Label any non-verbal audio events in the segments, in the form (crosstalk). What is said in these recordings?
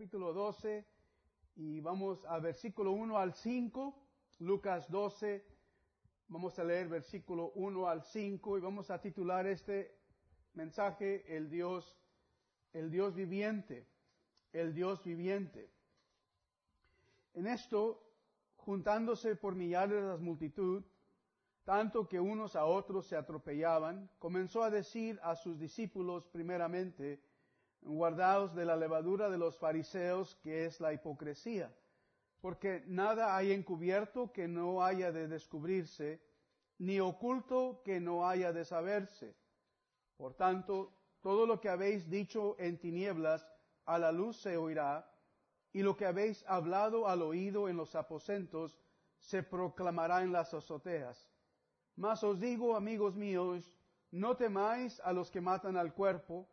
capítulo 12 y vamos a versículo 1 al 5, Lucas 12, vamos a leer versículo 1 al 5 y vamos a titular este mensaje El Dios, el Dios viviente, el Dios viviente. En esto, juntándose por millares las multitud, tanto que unos a otros se atropellaban, comenzó a decir a sus discípulos primeramente, guardaos de la levadura de los fariseos, que es la hipocresía, porque nada hay encubierto que no haya de descubrirse, ni oculto que no haya de saberse. Por tanto, todo lo que habéis dicho en tinieblas, a la luz se oirá, y lo que habéis hablado al oído en los aposentos, se proclamará en las azoteas. Mas os digo, amigos míos, no temáis a los que matan al cuerpo,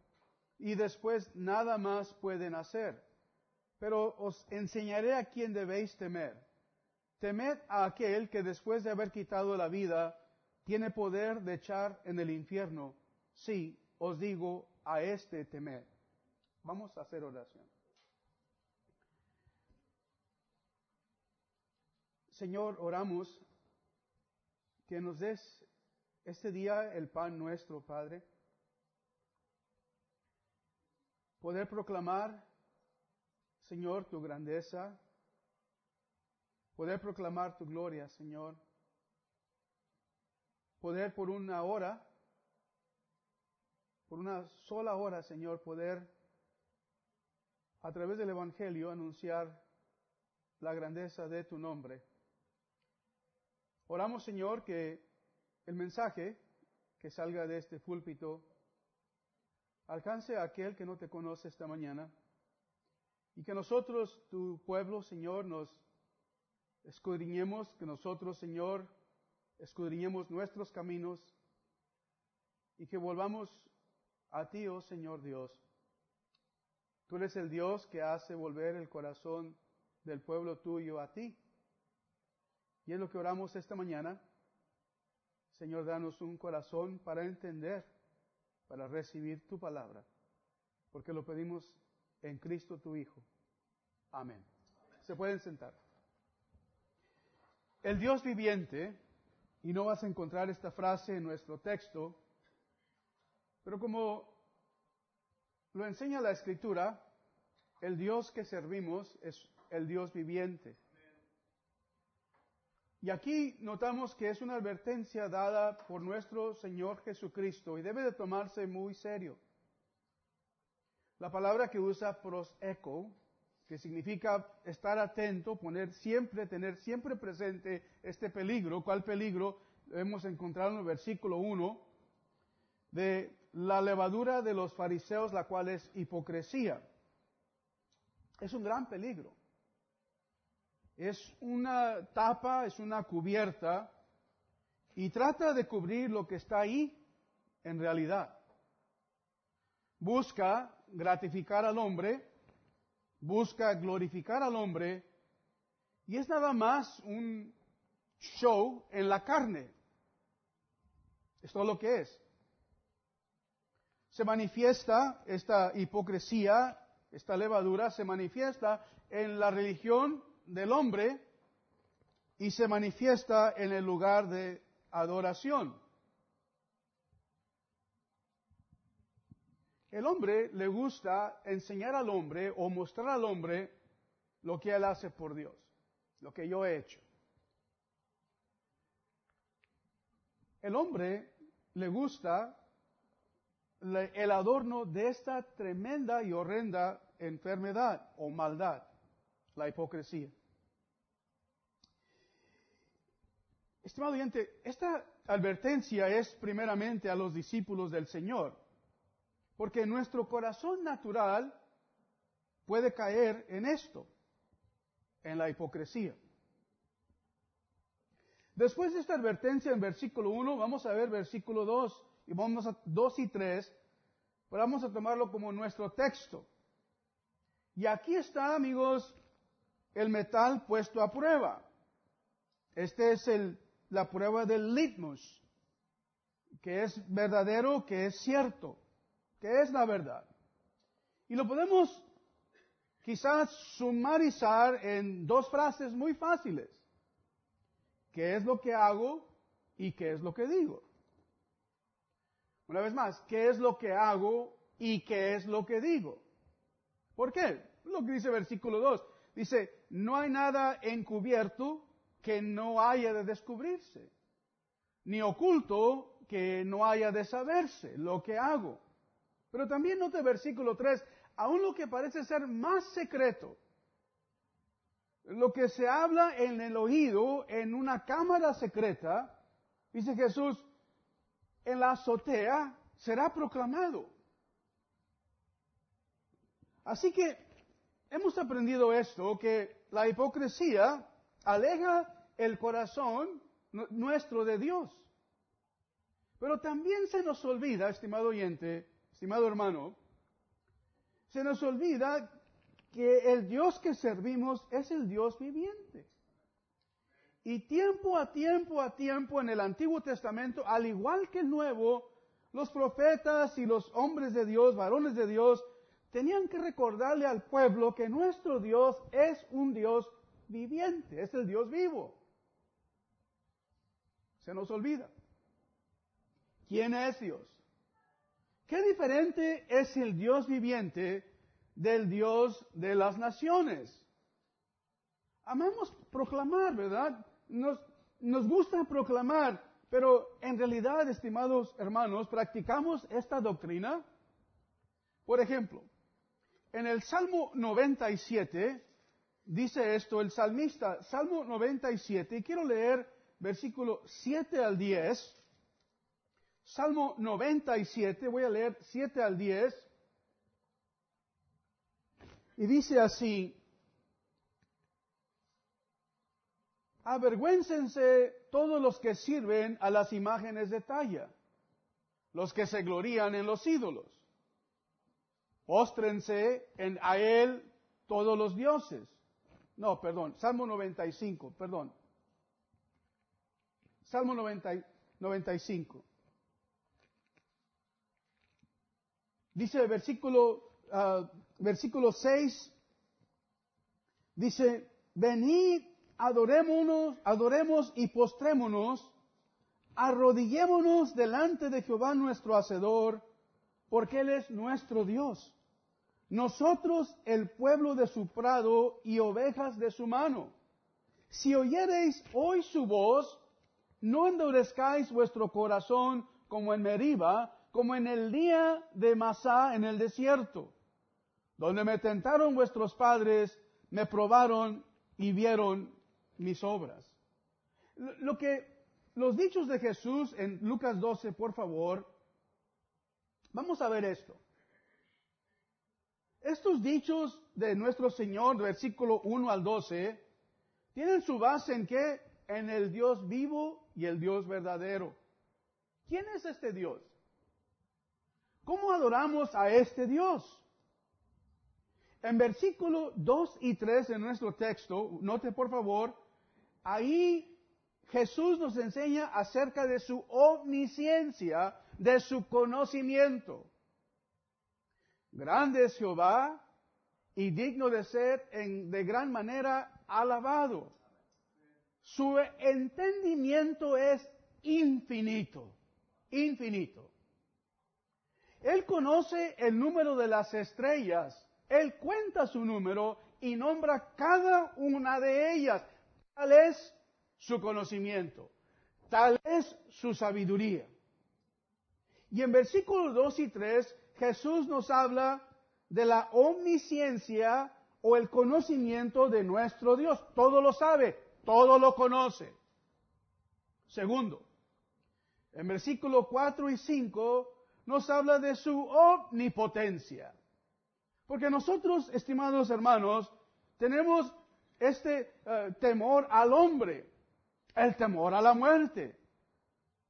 y después nada más pueden hacer. Pero os enseñaré a quién debéis temer. Temed a aquel que después de haber quitado la vida, tiene poder de echar en el infierno. Sí, os digo, a este temed. Vamos a hacer oración. Señor, oramos que nos des este día el pan nuestro, Padre poder proclamar, Señor, tu grandeza, poder proclamar tu gloria, Señor, poder por una hora, por una sola hora, Señor, poder a través del Evangelio anunciar la grandeza de tu nombre. Oramos, Señor, que el mensaje que salga de este púlpito alcance a aquel que no te conoce esta mañana y que nosotros, tu pueblo, Señor, nos escudriñemos, que nosotros, Señor, escudriñemos nuestros caminos y que volvamos a ti, oh Señor Dios. Tú eres el Dios que hace volver el corazón del pueblo tuyo a ti. Y es lo que oramos esta mañana. Señor, danos un corazón para entender para recibir tu palabra, porque lo pedimos en Cristo tu Hijo. Amén. Se pueden sentar. El Dios viviente, y no vas a encontrar esta frase en nuestro texto, pero como lo enseña la Escritura, el Dios que servimos es el Dios viviente. Y aquí notamos que es una advertencia dada por nuestro Señor Jesucristo y debe de tomarse muy serio. La palabra que usa proseco, que significa estar atento, poner siempre, tener siempre presente este peligro. ¿Cuál peligro? Hemos encontrado en el versículo 1 de la levadura de los fariseos, la cual es hipocresía. Es un gran peligro es una tapa, es una cubierta y trata de cubrir lo que está ahí en realidad. Busca gratificar al hombre, busca glorificar al hombre y es nada más un show en la carne. Es todo lo que es. Se manifiesta esta hipocresía, esta levadura, se manifiesta en la religión del hombre y se manifiesta en el lugar de adoración. El hombre le gusta enseñar al hombre o mostrar al hombre lo que él hace por Dios, lo que yo he hecho. El hombre le gusta el adorno de esta tremenda y horrenda enfermedad o maldad la hipocresía. Estimado oyente, esta advertencia es primeramente a los discípulos del Señor, porque nuestro corazón natural puede caer en esto, en la hipocresía. Después de esta advertencia en versículo 1, vamos a ver versículo 2 y vamos a 2 y 3, pero vamos a tomarlo como nuestro texto. Y aquí está, amigos, el metal puesto a prueba. Este es el, la prueba del litmus, que es verdadero, que es cierto, que es la verdad. Y lo podemos quizás sumarizar en dos frases muy fáciles. ¿Qué es lo que hago y qué es lo que digo? Una vez más, ¿qué es lo que hago y qué es lo que digo? ¿Por qué? Lo que dice versículo 2. Dice, no hay nada encubierto que no haya de descubrirse, ni oculto que no haya de saberse lo que hago. Pero también note versículo 3, aún lo que parece ser más secreto, lo que se habla en el oído en una cámara secreta, dice Jesús, en la azotea será proclamado. Así que hemos aprendido esto, que la hipocresía aleja el corazón nuestro de Dios. Pero también se nos olvida, estimado oyente, estimado hermano, se nos olvida que el Dios que servimos es el Dios viviente. Y tiempo a tiempo a tiempo en el Antiguo Testamento, al igual que el Nuevo, los profetas y los hombres de Dios, varones de Dios, tenían que recordarle al pueblo que nuestro Dios es un Dios viviente, es el Dios vivo. Se nos olvida. ¿Quién es Dios? ¿Qué diferente es el Dios viviente del Dios de las naciones? Amamos proclamar, ¿verdad? Nos, nos gusta proclamar, pero en realidad, estimados hermanos, practicamos esta doctrina. Por ejemplo, en el Salmo 97 dice esto el salmista, Salmo 97, y quiero leer versículo 7 al 10. Salmo 97, voy a leer 7 al 10. Y dice así, avergüéncense todos los que sirven a las imágenes de talla, los que se glorían en los ídolos. Póstrense en a él todos los dioses. No, perdón, Salmo 95, perdón. Salmo 95. Dice el versículo, uh, versículo 6, dice, venid, adorémonos, adoremos y postrémonos, arrodillémonos delante de Jehová nuestro Hacedor, porque Él es nuestro Dios. Nosotros el pueblo de su prado y ovejas de su mano. Si oyereis hoy su voz, no endurezcáis vuestro corazón como en Meriba, como en el día de Masá en el desierto, donde me tentaron vuestros padres, me probaron y vieron mis obras. Lo que los dichos de Jesús en Lucas 12, por favor, vamos a ver esto. Estos dichos de nuestro Señor, versículo 1 al 12, tienen su base en qué? En el Dios vivo y el Dios verdadero. ¿Quién es este Dios? ¿Cómo adoramos a este Dios? En versículo 2 y 3 de nuestro texto, note por favor, ahí Jesús nos enseña acerca de su omnisciencia, de su conocimiento. Grande es Jehová y digno de ser en, de gran manera alabado. Su entendimiento es infinito, infinito. Él conoce el número de las estrellas. Él cuenta su número y nombra cada una de ellas. Tal es su conocimiento. Tal es su sabiduría. Y en versículos 2 y 3, Jesús nos habla de la omnisciencia o el conocimiento de nuestro Dios. Todo lo sabe, todo lo conoce. Segundo, en versículos 4 y 5 nos habla de su omnipotencia. Porque nosotros, estimados hermanos, tenemos este eh, temor al hombre, el temor a la muerte.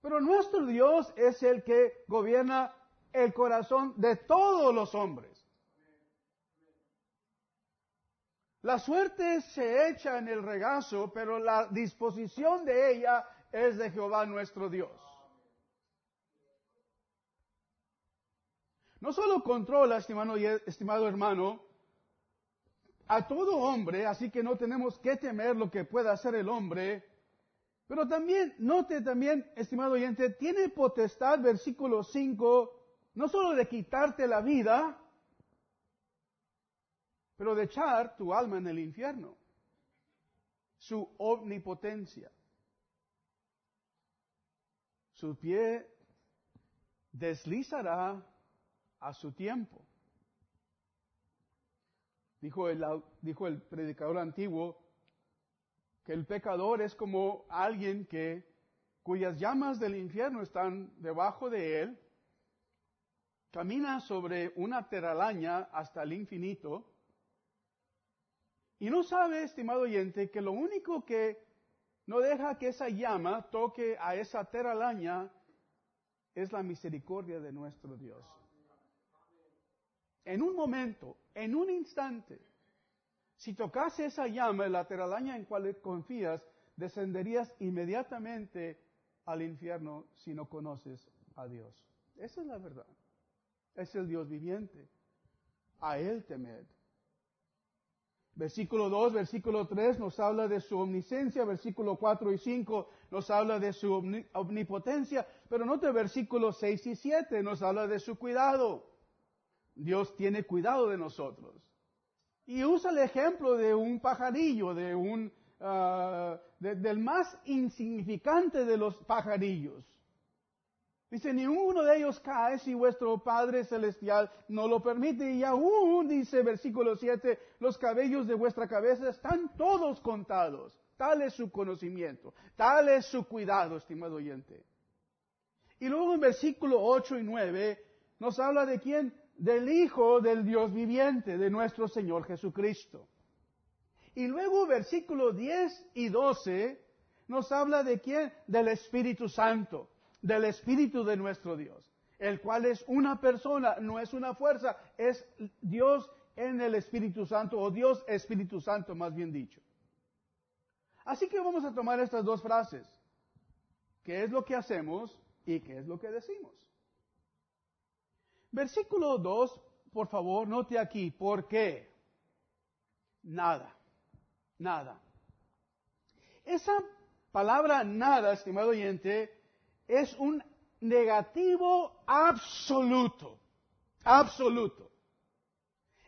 Pero nuestro Dios es el que gobierna el corazón de todos los hombres. La suerte se echa en el regazo, pero la disposición de ella es de Jehová nuestro Dios. No solo controla, estimado, estimado hermano, a todo hombre, así que no tenemos que temer lo que pueda hacer el hombre. Pero también, note también, estimado oyente, tiene potestad, versículo 5, no solo de quitarte la vida, pero de echar tu alma en el infierno. Su omnipotencia. Su pie deslizará a su tiempo. Dijo el, dijo el predicador antiguo que el pecador es como alguien que cuyas llamas del infierno están debajo de él, camina sobre una teralaña hasta el infinito y no sabe, estimado oyente, que lo único que no deja que esa llama toque a esa teralaña es la misericordia de nuestro Dios. En un momento, en un instante, si tocase esa llama, la teralaña en cual confías, descenderías inmediatamente al infierno si no conoces a Dios. Esa es la verdad. Es el Dios viviente. A Él temed. Versículo 2, versículo 3 nos habla de su omnisciencia, versículo 4 y 5 nos habla de su omnipotencia, pero note versículos 6 y 7 nos habla de su cuidado. Dios tiene cuidado de nosotros. Y usa el ejemplo de un pajarillo, de un, ah, del más insignificante de los pajarillos. Dice, ni uno de ellos cae si vuestro Padre Celestial no lo permite. Y aún, dice versículo 7, los cabellos de vuestra cabeza están todos contados. Tal es su conocimiento, tal es su cuidado, estimado oyente. Y luego en versículo 8 y 9 nos habla de quién? Del Hijo del Dios viviente, de nuestro Señor Jesucristo. Y luego versículo 10 y 12 nos habla de quién? Del Espíritu Santo del Espíritu de nuestro Dios, el cual es una persona, no es una fuerza, es Dios en el Espíritu Santo, o Dios Espíritu Santo, más bien dicho. Así que vamos a tomar estas dos frases. ¿Qué es lo que hacemos y qué es lo que decimos? Versículo 2, por favor, note aquí, ¿por qué? Nada, nada. Esa palabra nada, estimado oyente, es un negativo absoluto, absoluto.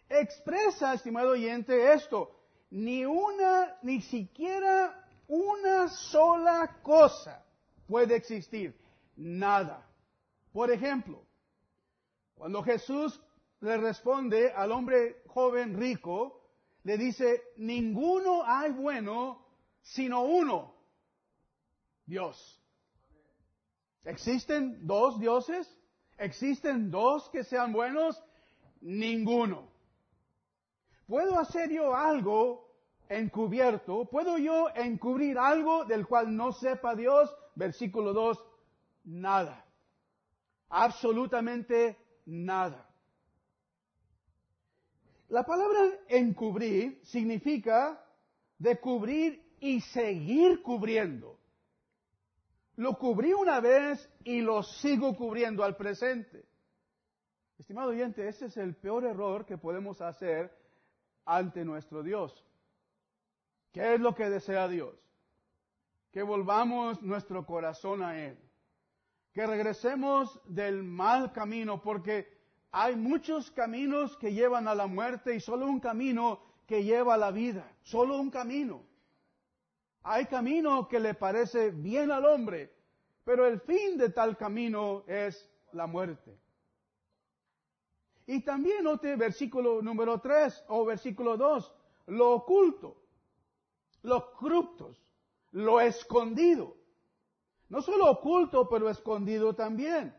Expresa, estimado oyente, esto, ni una, ni siquiera una sola cosa puede existir, nada. Por ejemplo, cuando Jesús le responde al hombre joven rico, le dice, ninguno hay bueno sino uno, Dios. ¿Existen dos dioses? ¿Existen dos que sean buenos? Ninguno. ¿Puedo hacer yo algo encubierto? ¿Puedo yo encubrir algo del cual no sepa Dios? Versículo 2, nada. Absolutamente nada. La palabra encubrir significa de cubrir y seguir cubriendo. Lo cubrí una vez y lo sigo cubriendo al presente. Estimado oyente, ese es el peor error que podemos hacer ante nuestro Dios. ¿Qué es lo que desea Dios? Que volvamos nuestro corazón a Él. Que regresemos del mal camino, porque hay muchos caminos que llevan a la muerte y solo un camino que lleva a la vida. Solo un camino. Hay camino que le parece bien al hombre, pero el fin de tal camino es la muerte. Y también note versículo número 3 o versículo 2, lo oculto, los cruptos, lo escondido. No solo oculto, pero escondido también.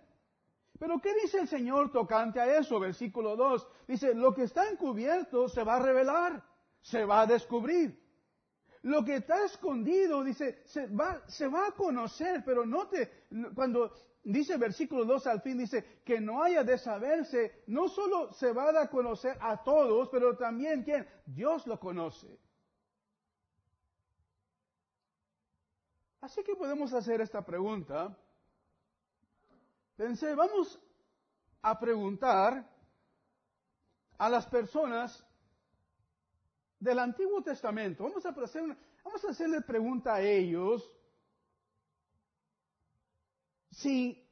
Pero ¿qué dice el Señor tocante a eso? Versículo 2. Dice, lo que está encubierto se va a revelar, se va a descubrir. Lo que está escondido, dice, se va, se va a conocer, pero note, cuando dice versículo 2 al fin, dice que no haya de saberse, no solo se va a dar a conocer a todos, pero también quién, Dios lo conoce. Así que podemos hacer esta pregunta. Pensé, vamos a preguntar a las personas del Antiguo Testamento. Vamos a, hacer vamos a hacerle pregunta a ellos si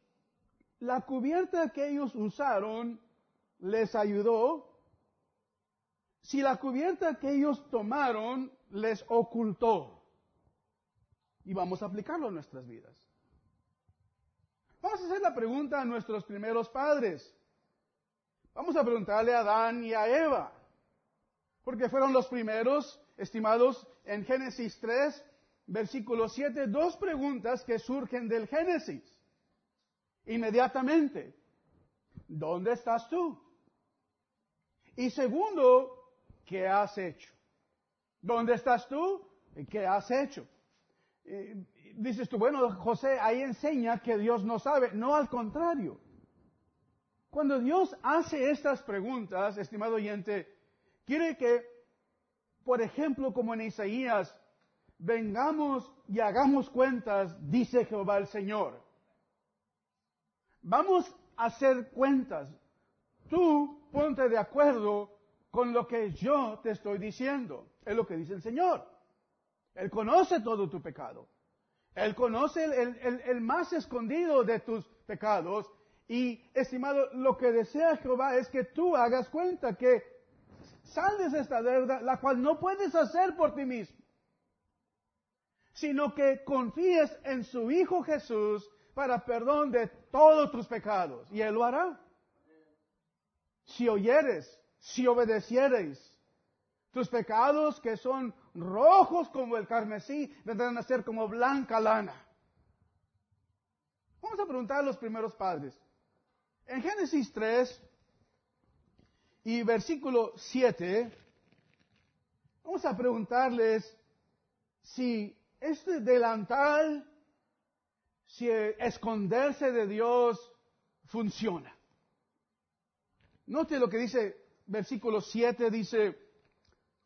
la cubierta que ellos usaron les ayudó, si la cubierta que ellos tomaron les ocultó. Y vamos a aplicarlo en nuestras vidas. Vamos a hacer la pregunta a nuestros primeros padres. Vamos a preguntarle a Adán y a Eva, porque fueron los primeros, estimados, en Génesis 3, versículo 7, dos preguntas que surgen del Génesis. Inmediatamente, ¿dónde estás tú? Y segundo, ¿qué has hecho? ¿Dónde estás tú? ¿Y qué has hecho? dices tú, bueno, José ahí enseña que Dios no sabe. No, al contrario. Cuando Dios hace estas preguntas, estimado oyente, quiere que, por ejemplo, como en Isaías, vengamos y hagamos cuentas, dice Jehová el Señor. Vamos a hacer cuentas. Tú ponte de acuerdo con lo que yo te estoy diciendo. Es lo que dice el Señor. Él conoce todo tu pecado. Él conoce el, más escondido de tus pecados. Y, estimado, lo que desea Jehová es que tú hagas cuenta que salves esta deuda, la cual no puedes hacer por ti mismo, sino que confíes en su Hijo Jesús para perdón de todos tus pecados. Y Él lo hará. Si oyeres, si obedecieres, tus pecados que son rojos como el carmesí vendrán a ser como blanca lana. Vamos a preguntar a los primeros padres. En Génesis 3 y versículo 7, vamos a preguntarles si este delantal, si esconderse de Dios funciona. Note lo que dice versículo 7, dice,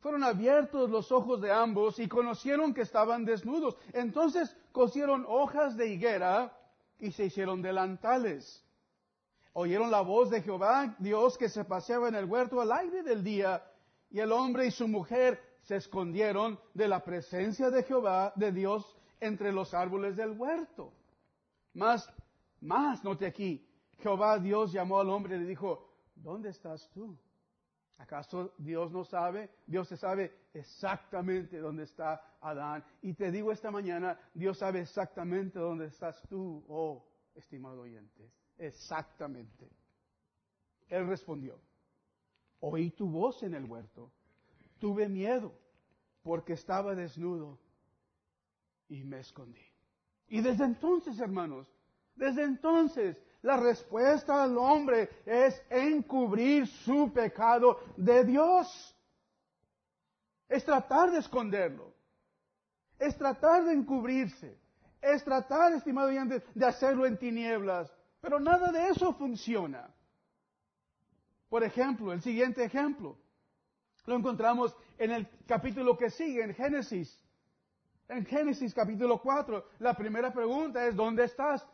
fueron abiertos los ojos de ambos y conocieron que estaban desnudos. Entonces cosieron hojas de higuera y se hicieron delantales. Oyeron la voz de Jehová, Dios que se paseaba en el huerto al aire del día, y el hombre y su mujer se escondieron de la presencia de Jehová, de Dios, entre los árboles del huerto. Más, más, note aquí, Jehová Dios llamó al hombre y le dijo, ¿dónde estás tú? ¿Acaso Dios no sabe? Dios se sabe exactamente dónde está Adán. Y te digo esta mañana, Dios sabe exactamente dónde estás tú, oh estimado oyente. Exactamente. Él respondió, oí tu voz en el huerto, tuve miedo porque estaba desnudo y me escondí. Y desde entonces, hermanos, desde entonces la respuesta al hombre es encubrir su pecado de Dios. Es tratar de esconderlo. Es tratar de encubrirse. Es tratar, estimado oyente, de hacerlo en tinieblas. Pero nada de eso funciona. Por ejemplo, el siguiente ejemplo. Lo encontramos en el capítulo que sigue, en Génesis. En Génesis capítulo 4, la primera pregunta es, ¿dónde estás?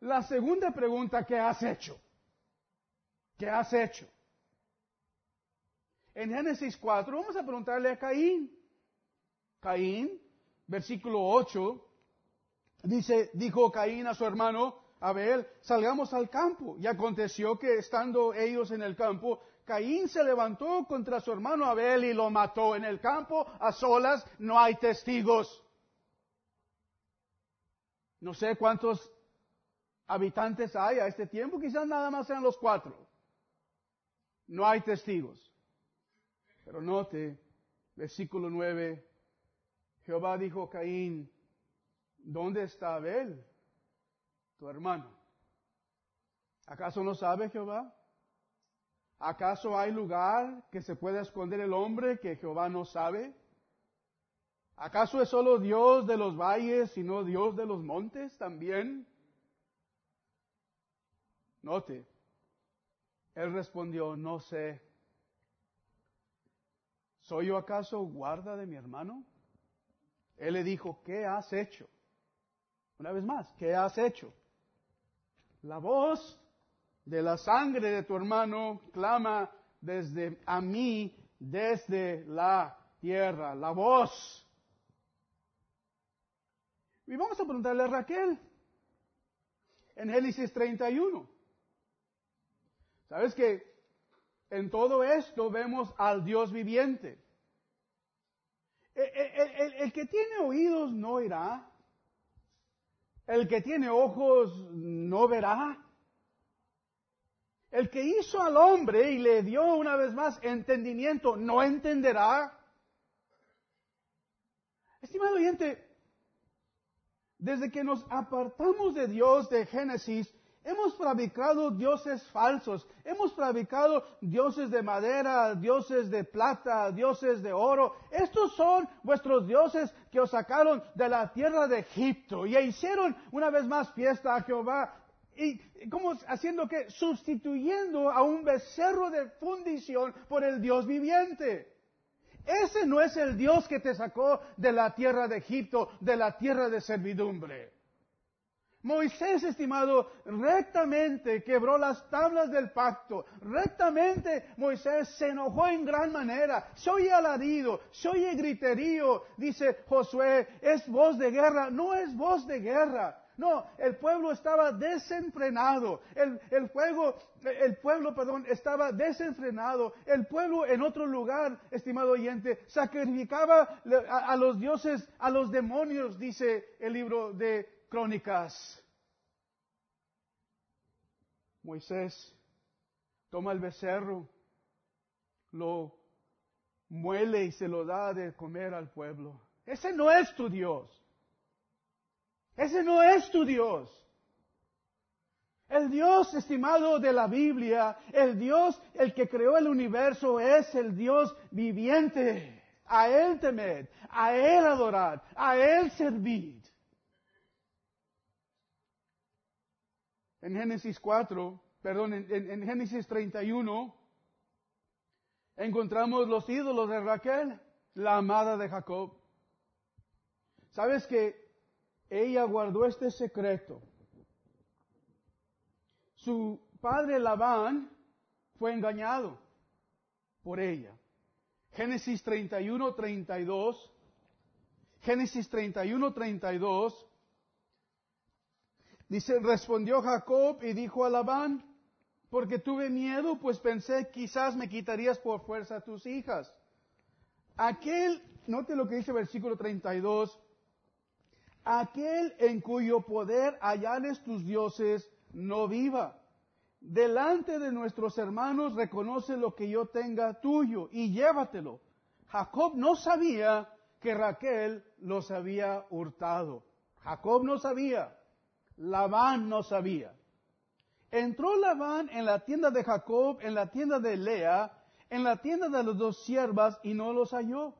La segunda pregunta, ¿qué has hecho? ¿Qué has hecho? En Génesis 4 vamos a preguntarle a Caín. Caín, versículo 8, dice, dijo Caín a su hermano Abel, salgamos al campo. Y aconteció que estando ellos en el campo, Caín se levantó contra su hermano Abel y lo mató. En el campo, a solas, no hay testigos. No sé cuántos habitantes hay a este tiempo, quizás nada más sean los cuatro. No hay testigos. Pero note, versículo 9, Jehová dijo a Caín, ¿dónde está Abel, tu hermano? ¿Acaso no sabe Jehová? ¿Acaso hay lugar que se pueda esconder el hombre que Jehová no sabe? ¿Acaso es solo Dios de los valles y no Dios de los montes también? Note, él respondió, no sé. ¿Soy yo acaso guarda de mi hermano? Él le dijo, ¿qué has hecho? Una vez más, ¿qué has hecho? La voz de la sangre de tu hermano clama desde a mí, desde la tierra, la voz. Y vamos a preguntarle a Raquel en Génesis 31. ¿Sabes que en todo esto vemos al Dios viviente? El, que tiene oídos no oirá. El que tiene ojos no verá. El que hizo al hombre y le dio una vez más entendimiento no entenderá. Estimado oyente, desde que nos apartamos de Dios de Génesis, Hemos fabricado dioses falsos, hemos fabricado dioses de madera, dioses de plata, dioses de oro. Estos son vuestros dioses que os sacaron de la tierra de Egipto y hicieron una vez más fiesta a Jehová. Y como haciendo que sustituyendo a un becerro de fundición por el Dios viviente. Ese no es el Dios que te sacó de la tierra de Egipto, de la tierra de servidumbre. Moisés, estimado, rectamente quebró las tablas del pacto. Rectamente Moisés se enojó en gran manera. Se oye alarido, se oye griterío. Dice Josué, es voz de guerra. No es voz de guerra. No, el pueblo estaba desenfrenado. El, el, el pueblo, perdón, estaba desenfrenado. El pueblo en otro lugar, estimado oyente, sacrificaba a, a los dioses, a los demonios, dice el libro de crónicas. Moisés toma el becerro, lo muele y se lo da de comer al pueblo. Ese no es tu Dios. Ese no es tu Dios. El Dios estimado de la Biblia, el Dios, el que creó el universo, es el Dios viviente. A Él temed, a Él adorad, a Él servid. En Génesis 4, perdón, en, Génesis 31, encontramos los ídolos de Raquel, la amada de Jacob. ¿Sabes que ella guardó este secreto? Su padre Labán fue engañado por ella. Génesis 31, 32. Génesis 31, 32 Dice, respondió Jacob y dijo a Labán, porque tuve miedo, pues pensé, quizás me quitarías por fuerza tus hijas. Aquel, note lo que dice versículo 32, aquel en cuyo poder hallanes tus dioses, no viva. Delante de nuestros hermanos reconoce lo que yo tenga tuyo y llévatelo. Jacob no sabía que Raquel los había hurtado. Jacob no sabía. Labán no sabía. Entró Labán en la tienda de Jacob, en la tienda de Lea, en la tienda de las dos siervas y no los halló.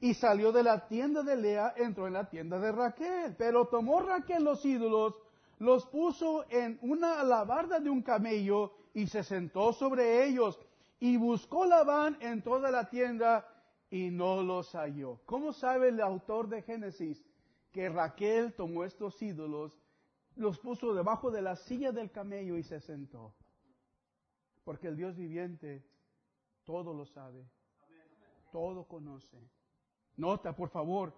Y salió de la tienda de Lea, entró en la tienda de Raquel. Pero tomó Raquel los ídolos, los puso en una alabarda de un camello y se sentó sobre ellos. Y buscó Labán en toda la tienda y no los halló. ¿Cómo sabe el autor de Génesis que Raquel tomó estos ídolos los puso debajo de la silla del camello y se sentó. Porque el Dios viviente todo lo sabe, todo conoce. Nota, por favor,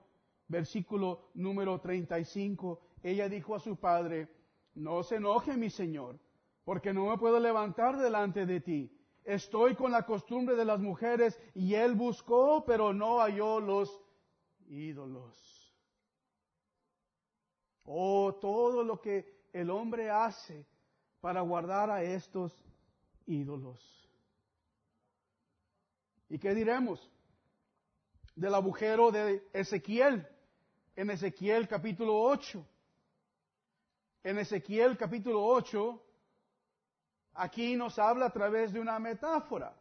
versículo número 35. Ella dijo a su padre, no se enoje mi Señor, porque no me puedo levantar delante de ti. Estoy con la costumbre de las mujeres y él buscó, pero no halló los ídolos. Oh, todo lo que el hombre hace para guardar a estos ídolos. ¿Y qué diremos? Del agujero de Ezequiel, en Ezequiel capítulo 8. En Ezequiel capítulo 8, aquí nos habla a través de una metáfora.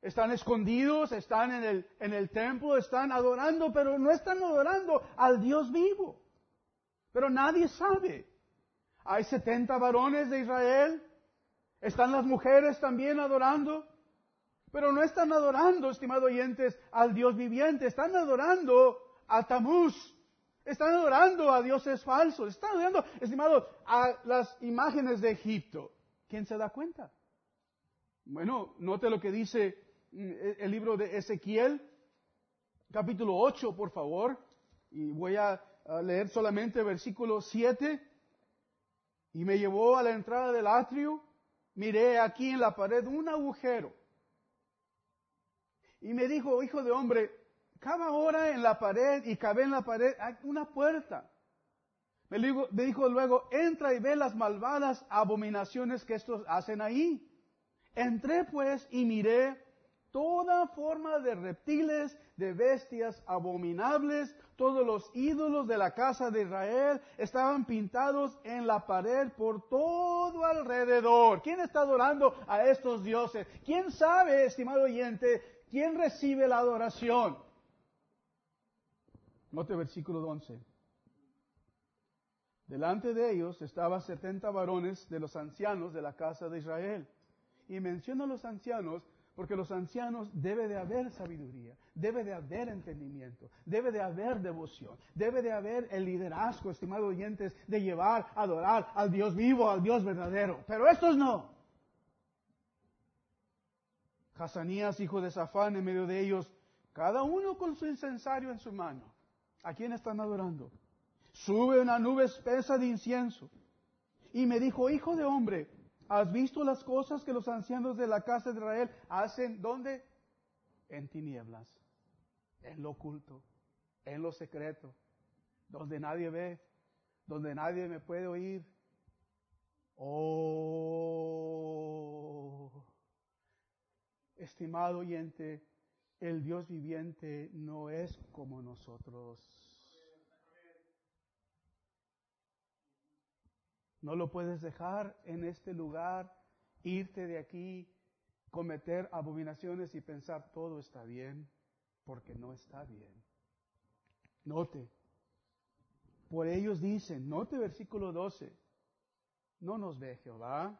Están escondidos, están en el, en el templo, están adorando, pero no están adorando al Dios vivo. Pero nadie sabe. Hay 70 varones de Israel. Están las mujeres también adorando. Pero no están adorando, estimados oyentes, al Dios viviente. Están adorando a Tamuz. Están adorando a dioses falsos. Están adorando, estimados, a las imágenes de Egipto. ¿Quién se da cuenta? Bueno, note lo que dice mm, el libro de Ezequiel. capítulo 8, por favor, y voy a, leer solamente versículo 7. Y me llevó a la entrada del atrio, miré aquí en la pared un agujero. Y me dijo, hijo de hombre, cada hora en la pared y cabe en la pared una puerta. Me dijo, me dijo luego, entra y ve las malvadas abominaciones que estos hacen ahí. Entré pues y miré toda forma de reptiles, de bestias abominables, todos los ídolos de la casa de Israel estaban pintados en la pared por todo alrededor. ¿Quién está adorando a estos dioses? ¿Quién sabe, estimado oyente, quién recibe la adoración? Note versículo 11. Delante de ellos estaban setenta varones de los ancianos de la casa de Israel. Y menciona a los ancianos porque los ancianos debe de haber sabiduría, debe de haber entendimiento, debe de haber devoción, debe de haber el liderazgo, estimados oyentes, de llevar, adorar al Dios vivo, al Dios verdadero. Pero estos no. Hazanías, hijo de Safán, en medio de ellos, cada uno con su incensario en su mano. ¿A quién están adorando? Sube una nube espesa de incienso. Y me dijo, hijo de hombre, ¿Has visto las cosas que los ancianos de la casa de Israel hacen? ¿Dónde? En tinieblas, en lo oculto, en lo secreto, donde nadie ve, donde nadie me puede oír. Oh, estimado oyente, el Dios viviente no es como nosotros. No lo puedes dejar en este lugar, irte de aquí, cometer abominaciones y pensar todo está bien, porque no está bien. Note, por ellos dicen, note versículo 12, no nos ve Jehová,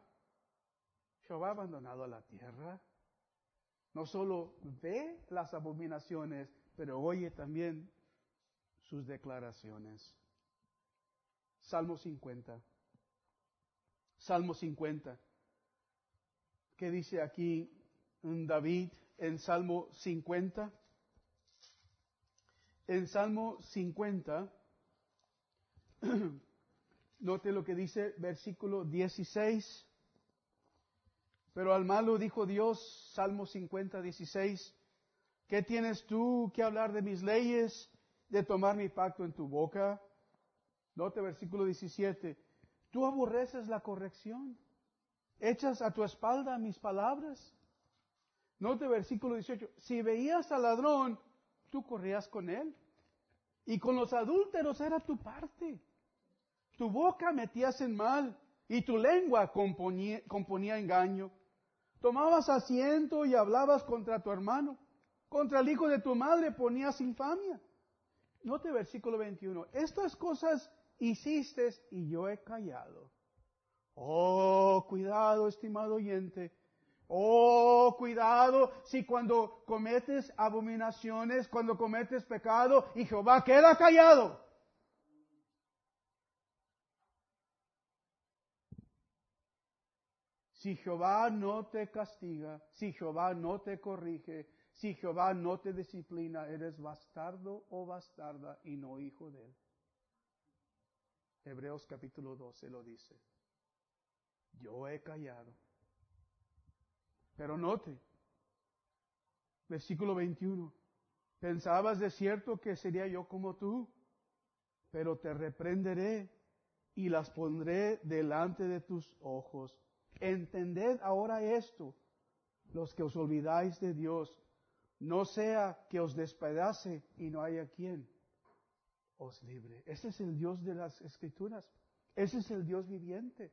Jehová ha abandonado a la tierra. No solo ve las abominaciones, pero oye también sus declaraciones. Salmo 50. Salmo 50. ¿Qué dice aquí David en Salmo 50? En Salmo 50, (clears throat) note lo que dice versículo 16. Pero al malo dijo Dios, Salmo 50, 16, ¿qué tienes tú que hablar de mis leyes, de tomar mi pacto en tu boca? Note versículo 17, Tú aborreces la corrección. Echas a tu espalda mis palabras. Note versículo 18. Si veías al ladrón, tú corrías con él. Y con los adúlteros era tu parte. Tu boca metías en mal y tu lengua componía, componía engaño. Tomabas asiento y hablabas contra tu hermano. Contra el hijo de tu madre ponías infamia. Note versículo 21. Estas cosas hiciste y yo he callado. Oh, cuidado, estimado oyente. Oh, cuidado si cuando cometes abominaciones, cuando cometes pecado y Jehová queda callado. Si Jehová no te castiga, si Jehová no te corrige, si Jehová no te disciplina, eres bastardo o bastarda y no hijo de él. Hebreos capítulo 12 lo dice. Yo he callado. Pero note, versículo 21, pensabas de cierto que sería yo como tú, pero te reprenderé y las pondré delante de tus ojos. Entended ahora esto, los que os olvidáis de Dios, no sea que os despedace y no haya quien libre. Ese es el Dios de las Escrituras. Ese es el Dios viviente.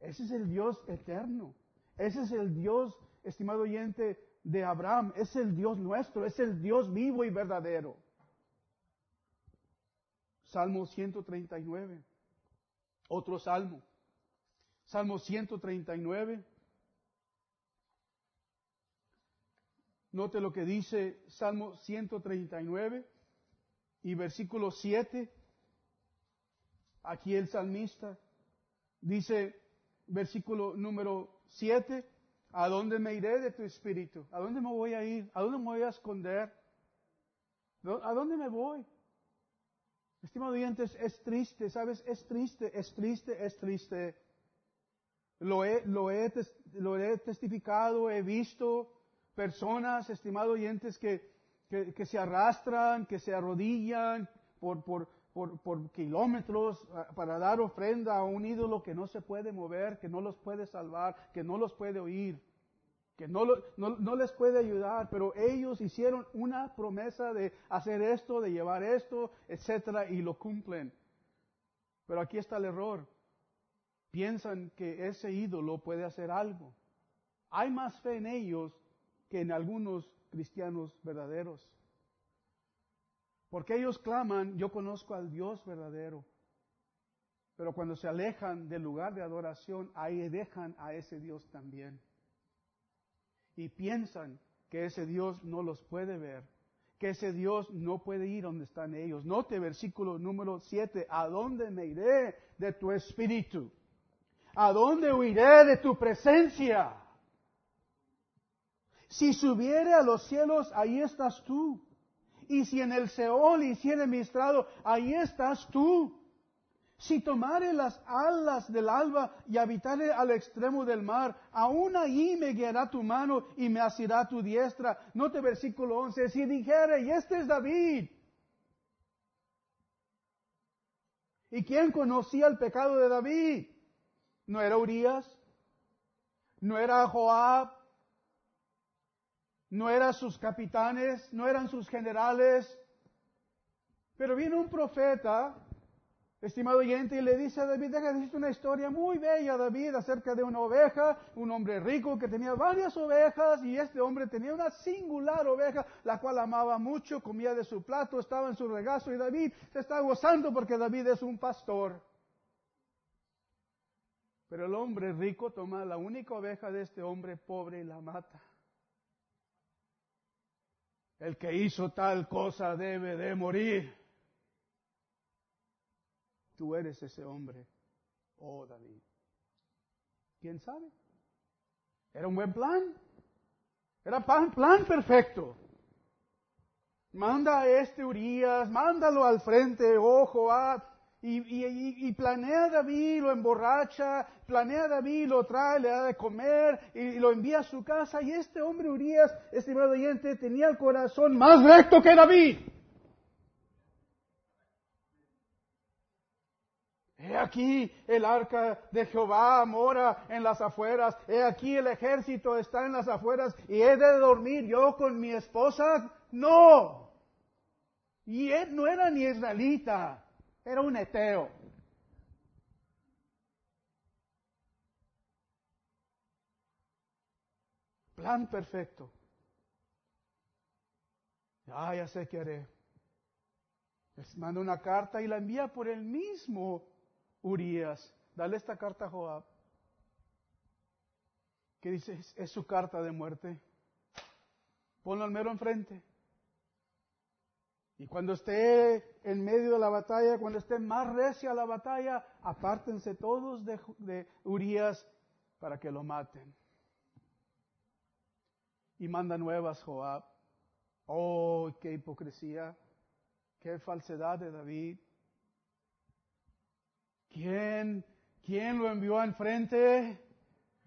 Ese es el Dios eterno. Ese es el Dios, estimado oyente, de Abraham. Es el Dios nuestro. Es el Dios vivo y verdadero. Salmo 139. Otro salmo. Salmo 139. Note lo que dice Salmo 139 y versículo 7, aquí el salmista dice, versículo número 7, ¿a dónde me iré de tu espíritu? ¿A dónde me voy a ir? ¿A dónde me voy a esconder? ¿A dónde me voy? Estimado oyentes, es triste, ¿sabes? Es triste, es triste, es triste. Lo he, lo he, lo he testificado, he visto personas, estimado oyentes, que, que, se arrastran, que se arrodillan por, por, por, por, kilómetros ah, para dar ofrenda a un ídolo que no se puede mover, que no los puede salvar, que no los puede oír que no, no, les puede ayudar, pero ellos hicieron una promesa de hacer esto, de llevar esto, etcétera, y lo cumplen. Pero aquí está el error. Piensan que ese ídolo puede hacer algo. Hay más fe en ellos que en algunos cristianos verdaderos. Porque ellos claman, yo conozco al Dios verdadero. Pero cuando se alejan del lugar de adoración, ahí dejan a ese Dios también y piensan que ese Dios no los puede ver, que ese Dios no puede ir donde están ellos. Note versículo número 7, ¿a dónde me iré de tu espíritu? ¿A dónde huiré de tu presencia? Si subiere a los cielos, ahí estás tú. Y si en el Seol hiciere mi estrado, ahí estás tú. Si tomare las alas del alba y habitare al extremo del mar, aún ahí me guiará tu mano y me asirá tu diestra. Note versículo 11. Si dijere, y este es David. ¿Y quién conocía el pecado de David? ¿No era Urias? ¿No era Joab? ¿No eran sus capitanes? ¿No eran sus generales? Pero viene un profeta estimado oyente, y le dice a David, deja decirte una historia muy bella, David, acerca de una oveja, un hombre rico que tenía varias ovejas, y este hombre tenía una singular oveja, la cual amaba mucho, comía de su plato, estaba en su regazo, y David se está gozando porque David es un pastor. Pero el hombre rico toma la única oveja de este hombre pobre y la mata. El que hizo tal cosa debe de morir. Tú eres ese hombre, oh David. ¿Quién sabe? Era un buen plan. Era plan, plan perfecto. Manda a este Urias, mándalo al frente, ojo, oh y, planea a David, lo emborracha, planea a David, lo trae, le da de comer y, lo envía a su casa. Y este hombre Urias, estimado oyente, tenía el corazón más recto que David. He aquí el arca de Jehová mora en las afueras. He aquí el ejército está en las afueras. ¿Y he de dormir yo con mi esposa? No. Y él no era ni israelita, era un eteo. Plan perfecto. Ah, ya sé qué haré. Les manda una carta y la envía por el mismo Urias, dale esta carta a Joab. Que dice, es, su carta de muerte. Ponlo al mero enfrente. Y cuando esté en medio de la batalla, cuando esté más recia la batalla, apártense todos de, de Urias para que lo maten. Y manda nuevas Joab. Oh, qué hipocresía, qué falsedad de David. ¿Quién, quién lo envió enfrente?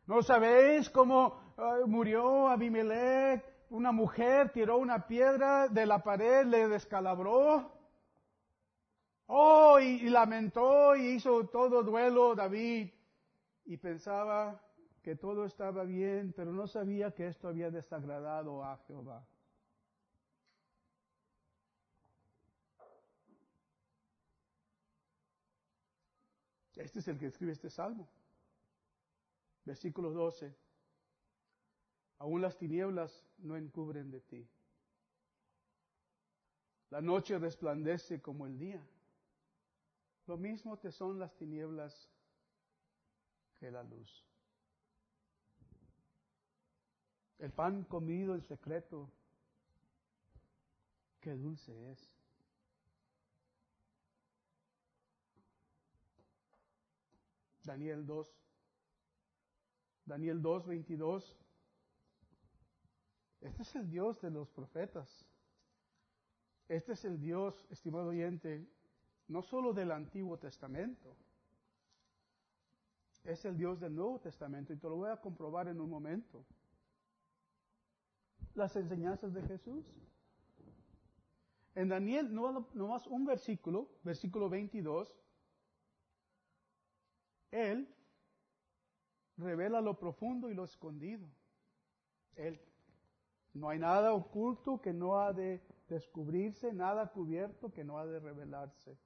¿No sabéis cómo murió Abimelech? Una mujer tiró una piedra de la pared, le descalabró. Oh, y, lamentó y hizo todo duelo David. Y pensaba que todo estaba bien, pero no sabía que esto había desagradado a Jehová. Este es el que escribe este salmo. Versículo 12. Aún las tinieblas no encubren de ti. La noche resplandece como el día. Lo mismo te son las tinieblas que la luz. El pan comido en secreto, qué dulce es. Daniel 2. Daniel 2, 22. Este es el Dios de los profetas. Este es el Dios, estimado oyente, no solo del Antiguo Testamento, es el Dios del Nuevo Testamento y te lo voy a comprobar en un momento. Las enseñanzas de Jesús. En Daniel, no, más un versículo, versículo 22, Él revela lo profundo y lo escondido. Él. No hay nada oculto que no ha de descubrirse, nada cubierto que no ha de revelarse.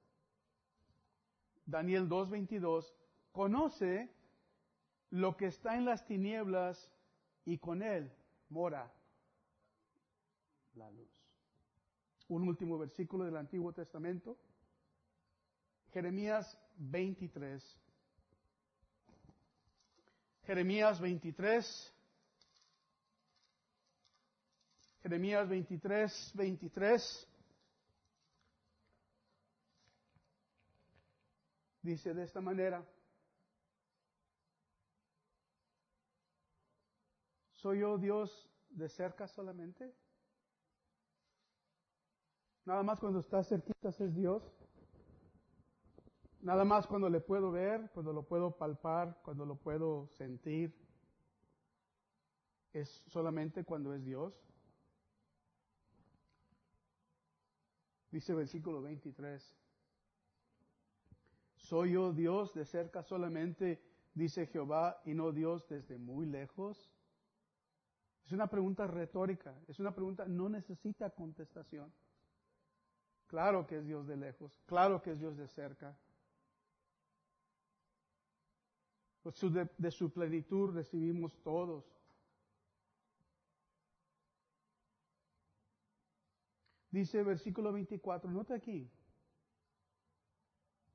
Daniel 2.22 conoce lo que está en las tinieblas y con él mora la luz un último versículo del Antiguo Testamento. Jeremías 23. Jeremías 23. Jeremías 23, 23. Dice de esta manera, ¿soy yo Dios de cerca solamente? Nada más cuando está cerquita es Dios. Nada más cuando le puedo ver, cuando lo puedo palpar, cuando lo puedo sentir. Es solamente cuando es Dios. Dice versículo 23. ¿Soy yo Dios de cerca solamente, dice Jehová, y no Dios desde muy lejos? Es una pregunta retórica, es una pregunta, no necesita contestación. Claro que es Dios de lejos, claro que es Dios de cerca. Pues de su plenitud recibimos todos. Dice el versículo 24, nota aquí.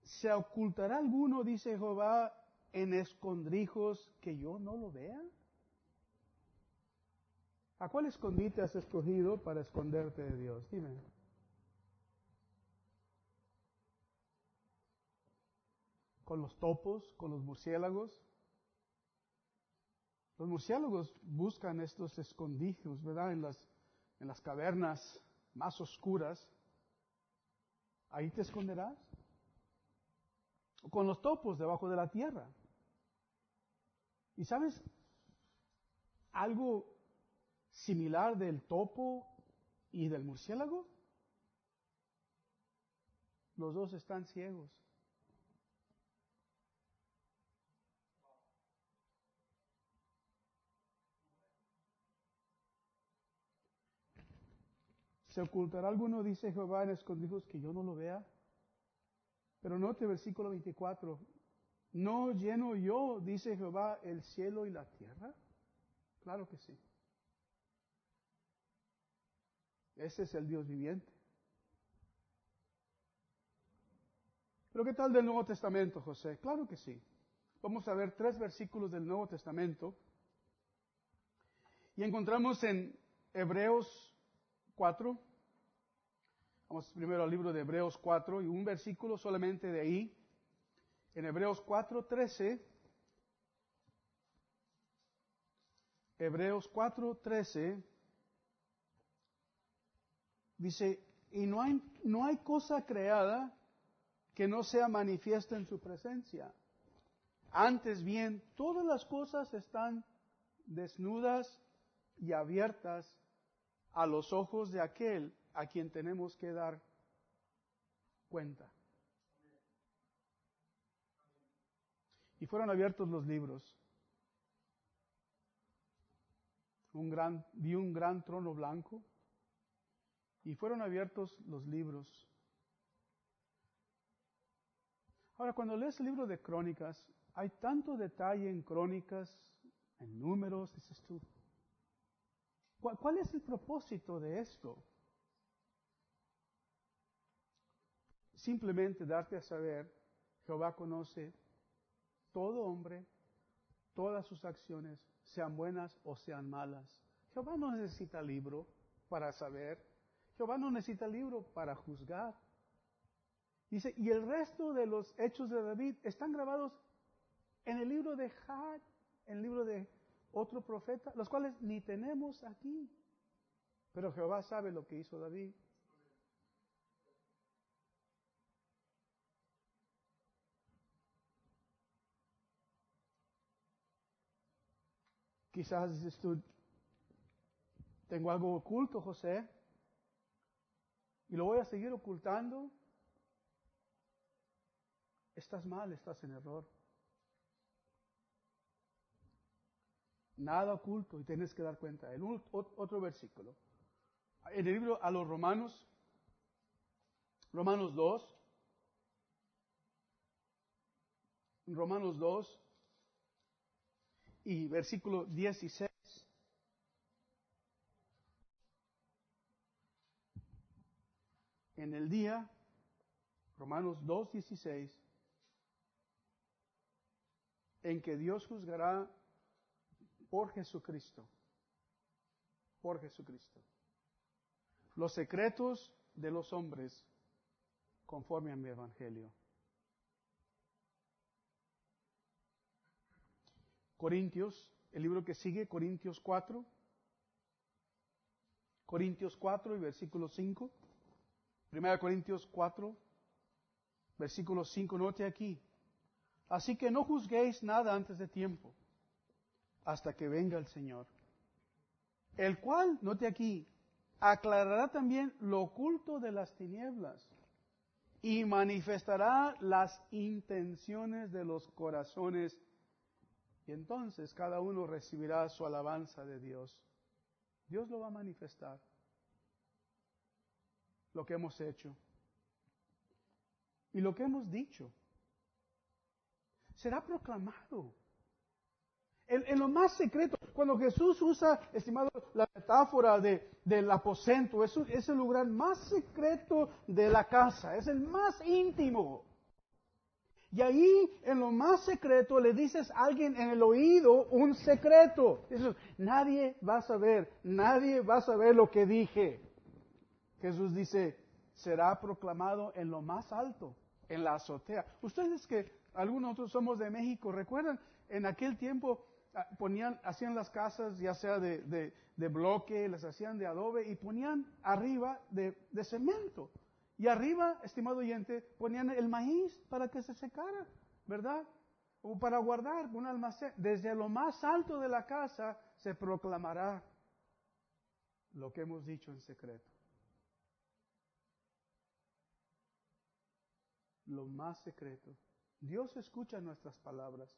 ¿Se ocultará alguno, dice Jehová, en escondrijos que yo no lo vea? ¿A cuál escondite has escogido para esconderte de Dios? Dime. con los topos, con los murciélagos. Los murciélagos buscan estos escondidos, ¿verdad? En las, en las cavernas más oscuras. Ahí te esconderás. Con los topos debajo de la tierra. ¿Y sabes algo similar del topo y del murciélago? Los dos están ciegos. ¿Se ocultará alguno, dice Jehová, en escondidos que yo no lo vea? Pero note versículo 24. ¿No lleno yo, dice Jehová, el cielo y la tierra? Claro que sí. Ese es el Dios viviente. Pero ¿qué tal del Nuevo Testamento, José? Claro que sí. Vamos a ver tres versículos del Nuevo Testamento. Y encontramos en Hebreos 4. Vamos primero al libro de Hebreos 4 y un versículo solamente de ahí. En Hebreos 4, 13. Hebreos 4, 13. Dice, y no hay, no hay cosa creada que no sea manifiesta en su presencia. Antes bien, todas las cosas están desnudas y abiertas a los ojos de aquel a quien tenemos que dar cuenta. Y fueron abiertos los libros. Un gran, vi un gran trono blanco y fueron abiertos los libros. Ahora, cuando lees el libro de crónicas, hay tanto detalle en crónicas, en números, dices tú, ¿Cuál, es el propósito de esto? Simplemente darte a saber, Jehová conoce todo hombre, todas sus acciones, sean buenas o sean malas. Jehová no necesita libro para saber. Jehová no necesita libro para juzgar. Dice, y el resto de los hechos de David están grabados en el libro de Had, en el libro de otro profeta, los cuales ni tenemos aquí. Pero Jehová sabe lo que hizo David. Quizás dices tú, tengo algo oculto, José, y lo voy a seguir ocultando. Estás mal, estás en error. Nada oculto y tienes que dar cuenta. El otro versículo. En el libro a los Romanos, Romanos 2, Romanos 2 y versículo 16. En el día, Romanos 2, 16, en que Dios juzgará por Jesucristo, por Jesucristo, los secretos de los hombres conforme a mi evangelio. Corintios, el libro que sigue, Corintios 4. Corintios 4 y versículo 5. Primera Corintios 4, versículo 5, note aquí. Así que no juzguéis nada antes de tiempo, hasta que venga el Señor. El cual, note aquí, aclarará también lo oculto de las tinieblas y manifestará las intenciones de los corazones y entonces cada uno recibirá su alabanza de Dios. Dios lo va a manifestar. Lo que hemos hecho. Y lo que hemos dicho. Será proclamado. En, lo más secreto, cuando Jesús usa, estimado, la metáfora de, del aposento, es, el lugar más secreto de la casa, es el más íntimo. Y ahí, en lo más secreto, le dices a alguien en el oído un secreto. Nadie va a saber, nadie va a saber lo que dije. Jesús dice, será proclamado en lo más alto, en la azotea. Ustedes que algunos otros somos de México, ¿recuerdan? En aquel tiempo ponían, hacían las casas ya sea de, de, bloque, las hacían de adobe y ponían arriba de, de cemento. Y arriba, estimado oyente, ponían el maíz para que se secara, ¿verdad? O para guardar un almacén. Desde lo más alto de la casa se proclamará lo que hemos dicho en secreto. Lo más secreto. Dios escucha nuestras palabras.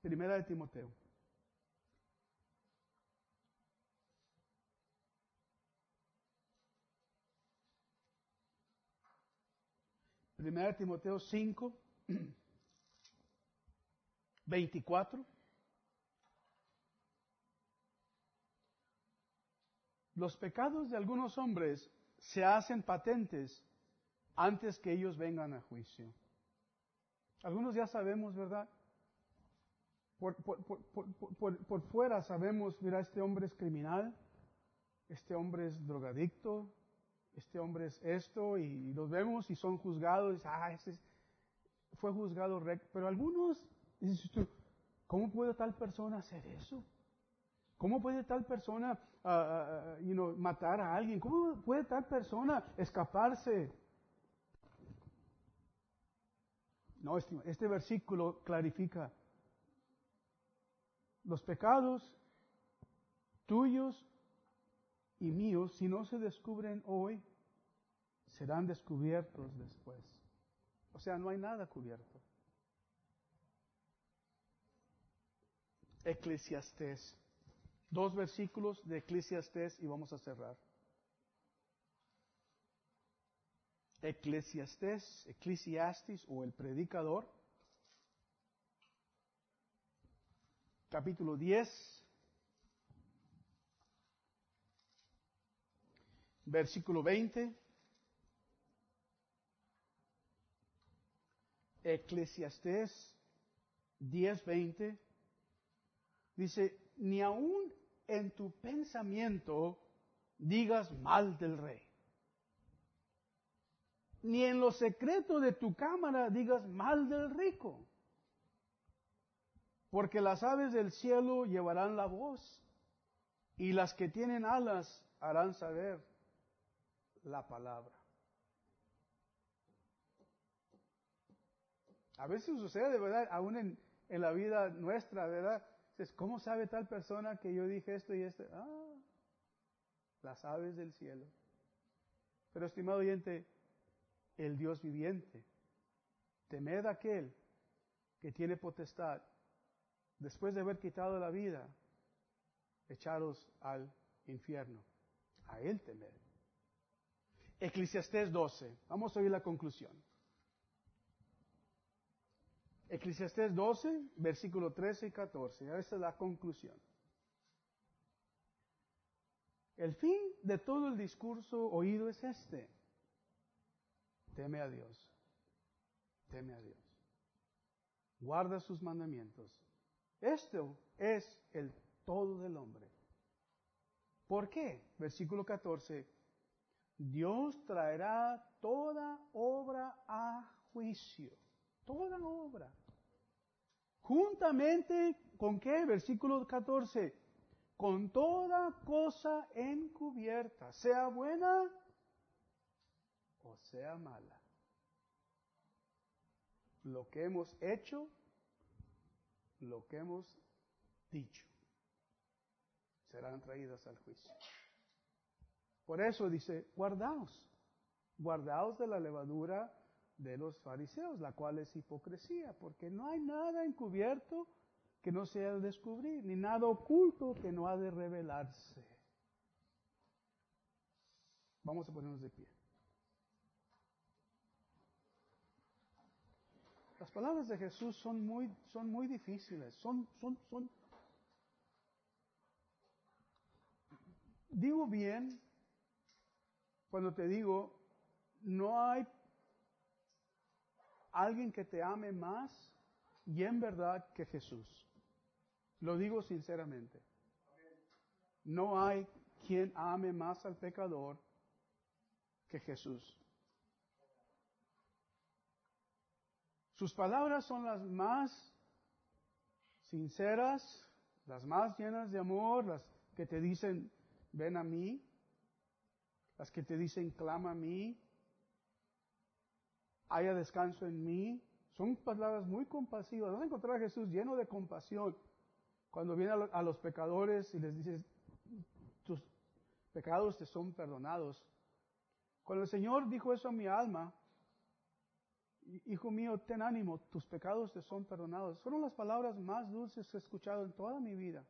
Primera de Timoteo. Primera Timoteo 5, 24. (clears throat) Los pecados de algunos hombres se hacen patentes antes que ellos vengan a juicio. Algunos ya sabemos, ¿verdad? Por, por, fuera sabemos, mira, este hombre es criminal, este hombre es drogadicto, este hombre es esto, y los vemos y son juzgados, ah, ese fue juzgado recto. Pero algunos, dices tú, ¿cómo puede tal persona hacer eso? ¿Cómo puede tal persona uh, you know, matar a alguien? ¿Cómo puede tal persona escaparse? No, este, este versículo clarifica los pecados tuyos y míos, si no se descubren hoy, serán descubiertos después. O sea, no hay nada cubierto. Eclesiastés. Dos versículos de Eclesiastés y vamos a cerrar. Eclesiastés, Eclesiastis o el predicador, capítulo 10, versículo 20. Eclesiastés 10:20 dice, ni aún en tu pensamiento digas mal del rey. Ni en lo secreto de tu cámara digas mal del rico. Porque las aves del cielo llevarán la voz y las que tienen alas harán saber la palabra. A veces sucede, de verdad, aún en, la vida nuestra, ¿verdad? Dices, ¿cómo sabe tal persona que yo dije esto y esto? Ah, las aves del cielo. Pero estimado oyente, el Dios viviente, temed aquel que tiene potestad, después de haber quitado la vida, echaros al infierno. A él temed. Eclesiastés 12. Vamos a oír la conclusión. Eclesiastés 12, versículo 13 y 14. Esa es la conclusión. El fin de todo el discurso oído es este. Teme a Dios. Teme a Dios. Guarda sus mandamientos. Esto es el todo del hombre. ¿Por qué? Versículo 14. Dios traerá toda obra a juicio. Toda obra. Juntamente con qué? Versículo 14. Con toda cosa encubierta, sea buena o sea mala. Lo que hemos hecho, lo que hemos dicho, serán traídas al juicio. Por eso dice, guardaos, guardaos de la levadura de los fariseos, la cual es hipocresía, porque no hay nada encubierto que no sea de descubrir, ni nada oculto que no ha de revelarse. Vamos a ponernos de pie. Las palabras de Jesús son muy, son muy difíciles, son, son, son. Digo bien cuando te digo, no hay alguien que te ame más y en verdad que Jesús. Lo digo sinceramente. No hay quien ame más al pecador que Jesús. Sus palabras son las más sinceras, las más llenas de amor, las que te dicen, ven a mí, las que te dicen, clama a mí, haya descanso en mí. Son palabras muy compasivas. Vas a encontrar a Jesús lleno de compasión cuando viene a los pecadores y les dice, tus pecados te son perdonados. Cuando el Señor dijo eso a mi alma, Hijo mío, ten ánimo, tus pecados te son perdonados. Fueron las palabras más dulces que he escuchado en toda mi vida.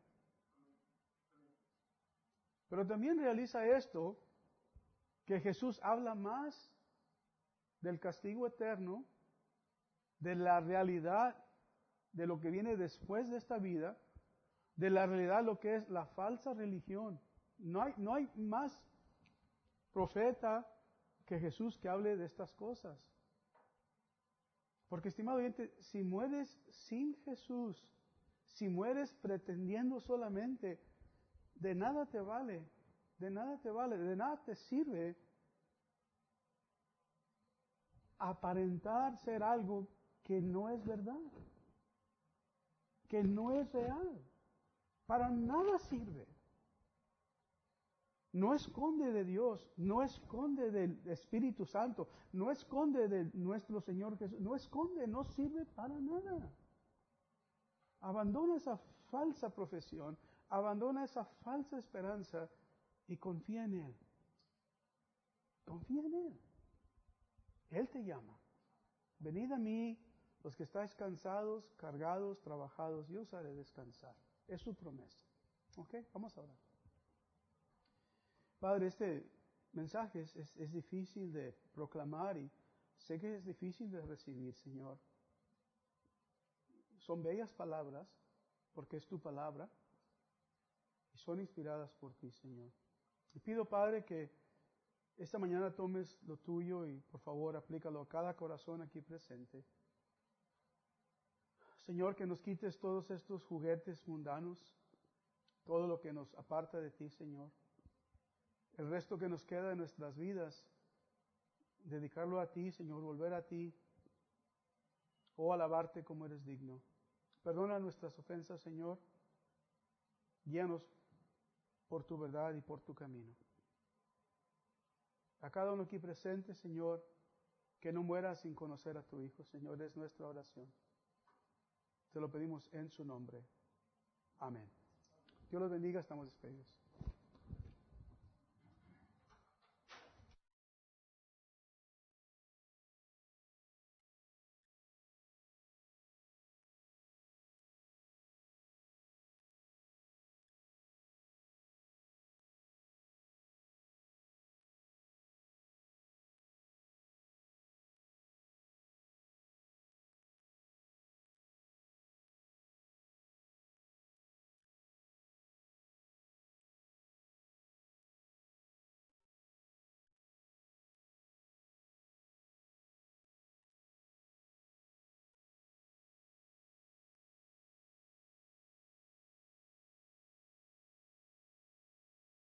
Pero también realiza esto, que Jesús habla más del castigo eterno, de la realidad de lo que viene después de esta vida, de la realidad lo que es la falsa religión. No hay, no hay más profeta que Jesús que hable de estas cosas. Porque, estimado oyente, si mueres sin Jesús, si mueres pretendiendo solamente, de nada te vale, de nada te vale, de nada te sirve aparentar ser algo que no es verdad, que no es real. Para nada sirve. No esconde de Dios, no esconde del Espíritu Santo, no esconde de nuestro Señor Jesús, no esconde, no sirve para nada. Abandona esa falsa profesión, abandona esa falsa esperanza y confía en Él. Confía en Él. Él te llama. Venid a mí los que estáis cansados, cargados, trabajados, yo os haré descansar. Es su promesa. ¿Ok? Vamos a orar. Padre, este mensaje es, difícil de proclamar y sé que es difícil de recibir, Señor. Son bellas palabras, porque es tu palabra, y son inspiradas por ti, Señor. Y pido, Padre, que esta mañana tomes lo tuyo y por favor aplícalo a cada corazón aquí presente. Señor, que nos quites todos estos juguetes mundanos, todo lo que nos aparta de ti, Señor el resto que nos queda de nuestras vidas, dedicarlo a ti, Señor, volver a ti, o alabarte como eres digno. Perdona nuestras ofensas, Señor. Guíanos por tu verdad y por tu camino. A cada uno aquí presente, Señor, que no muera sin conocer a tu Hijo, Señor, es nuestra oración. Se lo pedimos en su nombre. Amén. Dios los bendiga, estamos despedidos.